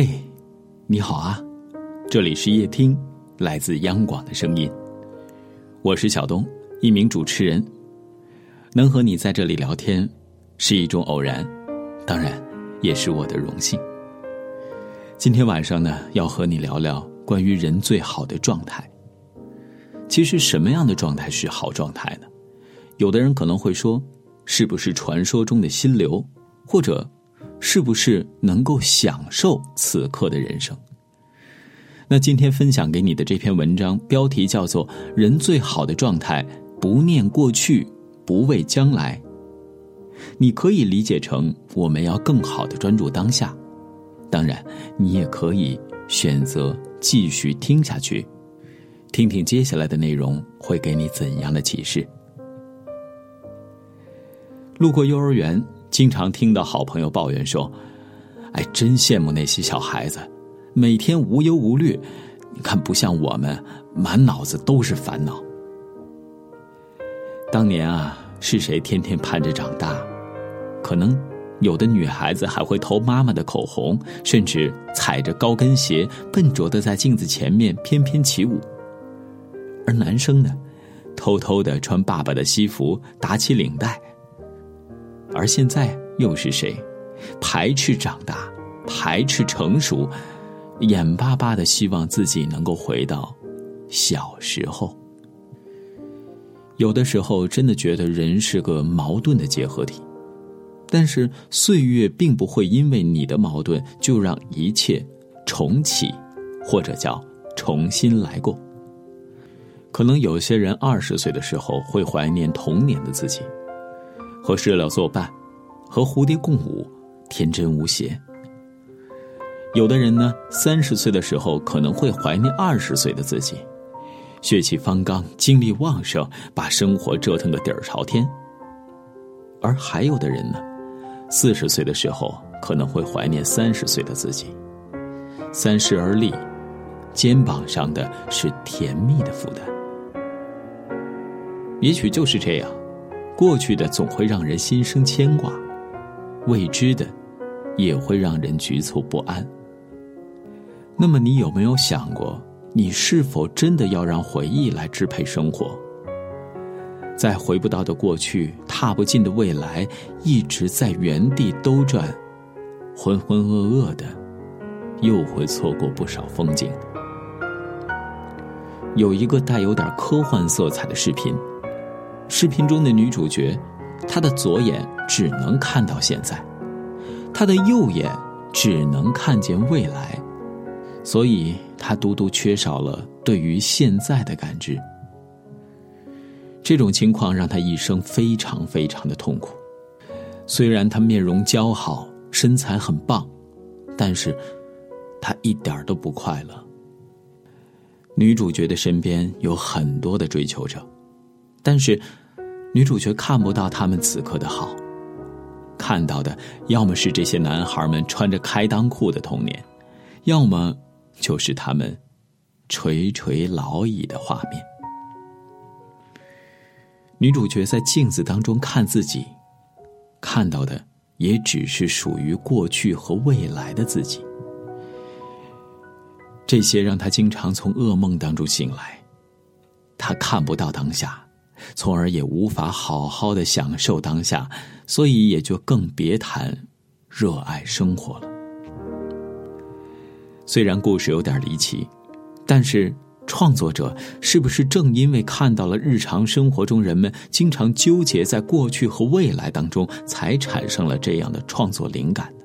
嘿，你好啊，这里是夜听，来自央广的声音。我是小东，一名主持人。能和你在这里聊天，是一种偶然，当然也是我的荣幸。今天晚上呢，要和你聊聊关于人最好的状态。其实，什么样的状态是好状态呢？有的人可能会说，是不是传说中的心流，或者？是不是能够享受此刻的人生？那今天分享给你的这篇文章标题叫做《人最好的状态：不念过去，不畏将来》。你可以理解成我们要更好的专注当下，当然，你也可以选择继续听下去，听听接下来的内容会给你怎样的启示。路过幼儿园。经常听到好朋友抱怨说：“哎，真羡慕那些小孩子，每天无忧无虑。你看，不像我们，满脑子都是烦恼。”当年啊，是谁天天盼着长大？可能有的女孩子还会偷妈妈的口红，甚至踩着高跟鞋笨拙的在镜子前面翩翩起舞。而男生呢，偷偷的穿爸爸的西服，打起领带。而现在又是谁，排斥长大，排斥成熟，眼巴巴的希望自己能够回到小时候。有的时候真的觉得人是个矛盾的结合体，但是岁月并不会因为你的矛盾就让一切重启，或者叫重新来过。可能有些人二十岁的时候会怀念童年的自己。和知了作伴，和蝴蝶共舞，天真无邪。有的人呢，三十岁的时候可能会怀念二十岁的自己，血气方刚，精力旺盛，把生活折腾个底儿朝天。而还有的人呢，四十岁的时候可能会怀念三十岁的自己。三十而立，肩膀上的是甜蜜的负担。也许就是这样。过去的总会让人心生牵挂，未知的也会让人局促不安。那么，你有没有想过，你是否真的要让回忆来支配生活？在回不到的过去，踏不进的未来，一直在原地兜转，浑浑噩噩的，又会错过不少风景。有一个带有点科幻色彩的视频。视频中的女主角，她的左眼只能看到现在，她的右眼只能看见未来，所以她独独缺少了对于现在的感知。这种情况让她一生非常非常的痛苦。虽然她面容姣好，身材很棒，但是她一点都不快乐。女主角的身边有很多的追求者。但是，女主角看不到他们此刻的好，看到的要么是这些男孩们穿着开裆裤的童年，要么就是他们垂垂老矣的画面。女主角在镜子当中看自己，看到的也只是属于过去和未来的自己，这些让她经常从噩梦当中醒来，她看不到当下。从而也无法好好的享受当下，所以也就更别谈热爱生活了。虽然故事有点离奇，但是创作者是不是正因为看到了日常生活中人们经常纠结在过去和未来当中，才产生了这样的创作灵感呢？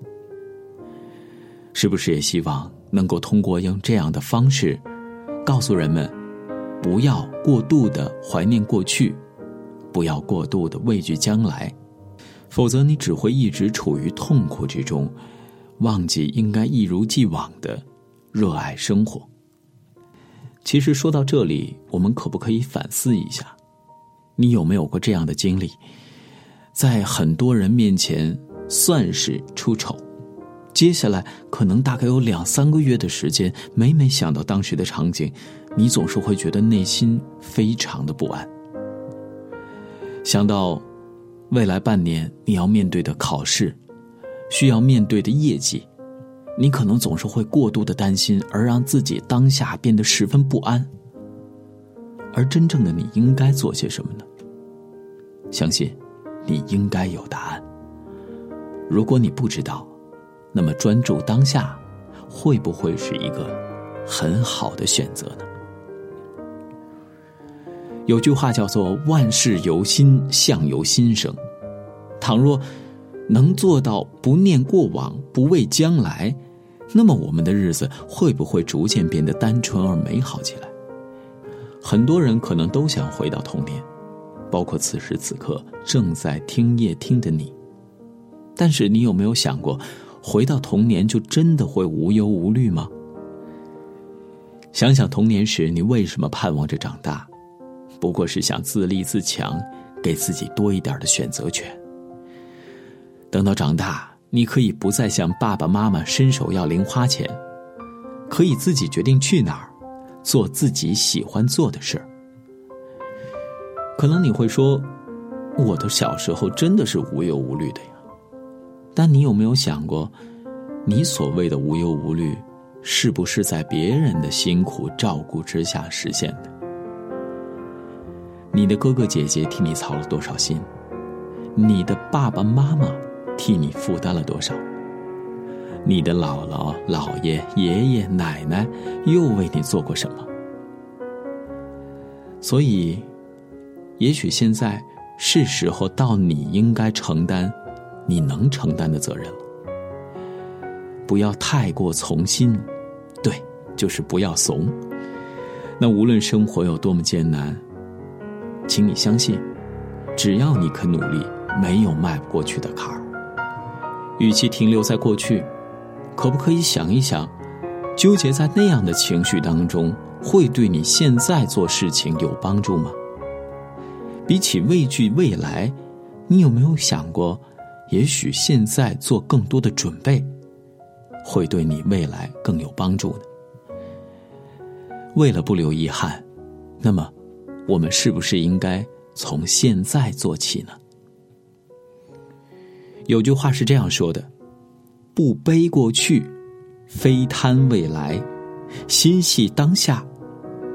是不是也希望能够通过用这样的方式，告诉人们？不要过度的怀念过去，不要过度的畏惧将来，否则你只会一直处于痛苦之中，忘记应该一如既往的热爱生活。其实说到这里，我们可不可以反思一下？你有没有过这样的经历？在很多人面前算是出丑。接下来可能大概有两三个月的时间，每每想到当时的场景，你总是会觉得内心非常的不安。想到未来半年你要面对的考试，需要面对的业绩，你可能总是会过度的担心，而让自己当下变得十分不安。而真正的你应该做些什么呢？相信，你应该有答案。如果你不知道，那么专注当下，会不会是一个很好的选择呢？有句话叫做“万事由心，相由心生”。倘若能做到不念过往，不畏将来，那么我们的日子会不会逐渐变得单纯而美好起来？很多人可能都想回到童年，包括此时此刻正在听夜听的你。但是你有没有想过，回到童年就真的会无忧无虑吗？想想童年时你为什么盼望着长大？不过是想自立自强，给自己多一点的选择权。等到长大，你可以不再向爸爸妈妈伸手要零花钱，可以自己决定去哪儿，做自己喜欢做的事儿。可能你会说，我的小时候真的是无忧无虑的呀。但你有没有想过，你所谓的无忧无虑，是不是在别人的辛苦照顾之下实现的？你的哥哥姐姐替你操了多少心？你的爸爸妈妈替你负担了多少？你的姥姥、姥爷、爷爷、奶奶又为你做过什么？所以，也许现在是时候到你应该承担你能承担的责任了。不要太过从心，对，就是不要怂。那无论生活有多么艰难。请你相信，只要你肯努力，没有迈不过去的坎儿。与其停留在过去，可不可以想一想，纠结在那样的情绪当中，会对你现在做事情有帮助吗？比起畏惧未来，你有没有想过，也许现在做更多的准备，会对你未来更有帮助呢？为了不留遗憾，那么。我们是不是应该从现在做起呢？有句话是这样说的：“不悲过去，非贪未来，心系当下，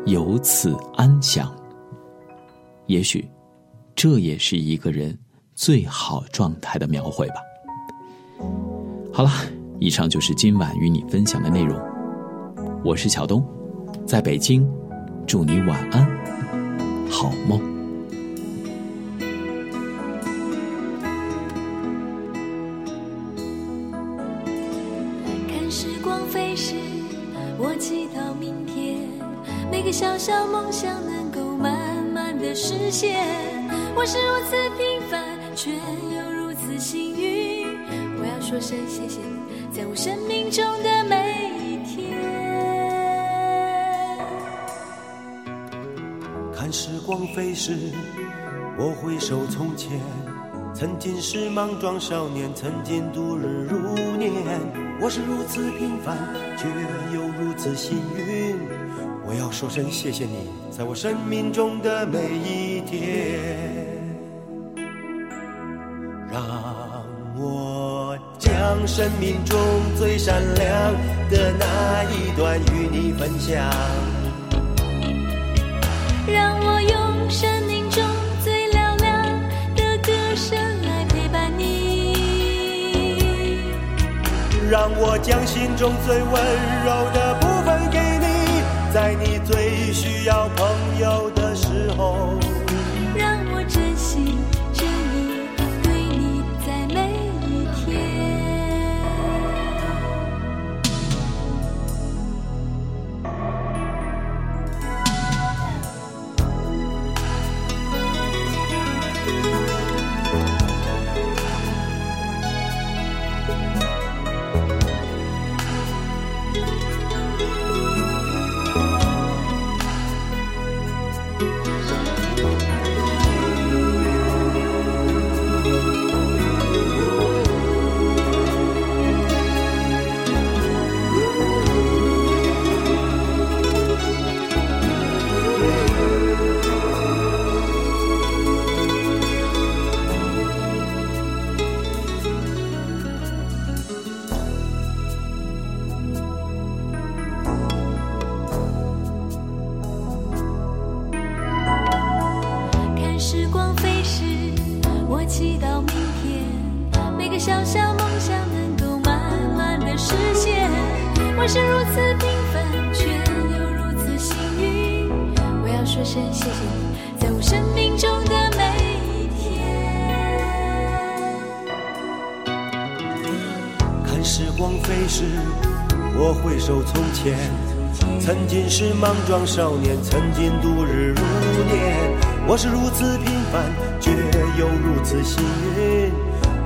由此安详。”也许，这也是一个人最好状态的描绘吧。好了，以上就是今晚与你分享的内容。我是小东，在北京，祝你晚安。好梦。看时光飞逝，我祈祷明天每个小小梦想能够慢慢的实现。我是如此平凡，却又如此幸运。我要说声谢谢，在我生命中的每看时光飞逝，我回首从前，曾经是莽撞少年，曾经度日如年。我是如此平凡，却又如此幸运。我要说声谢谢你，在我生命中的每一天。让我将生命中最闪亮的那一段与你分享。让我用生命中最嘹亮的歌声来陪伴你，让我将心中最温柔的部分给你，在你最需要朋友的时候。声谢谢你，在我生命中的每一天。看时光飞逝，我回首从前，曾经是莽撞少年，曾经度日如年。我是如此平凡，却又如此幸运。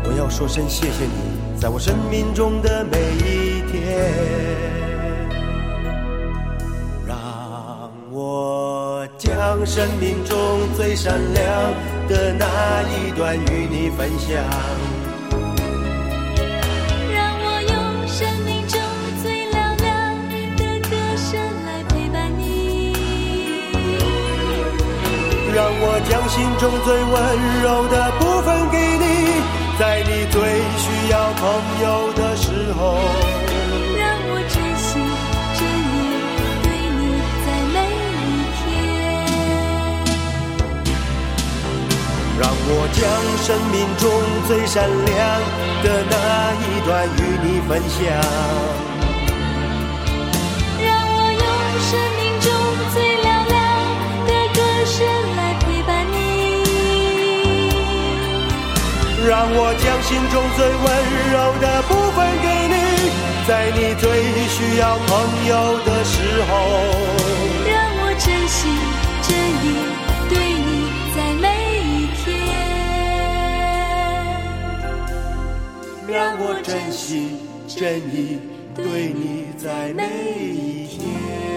我要说声谢谢你，在我生命中的每一天。生命中最闪亮的那一段与你分享。让我用生命中最嘹亮的歌声来陪伴你。让我将心中最温柔的部分给你，在你最需要朋友的时候。让我将生命中最闪亮的那一段与你分享。让我用生命中最嘹亮的歌声来陪伴你。让我将心中最温柔的部分给你，在你最需要朋友的时候。心真意对你在每一天。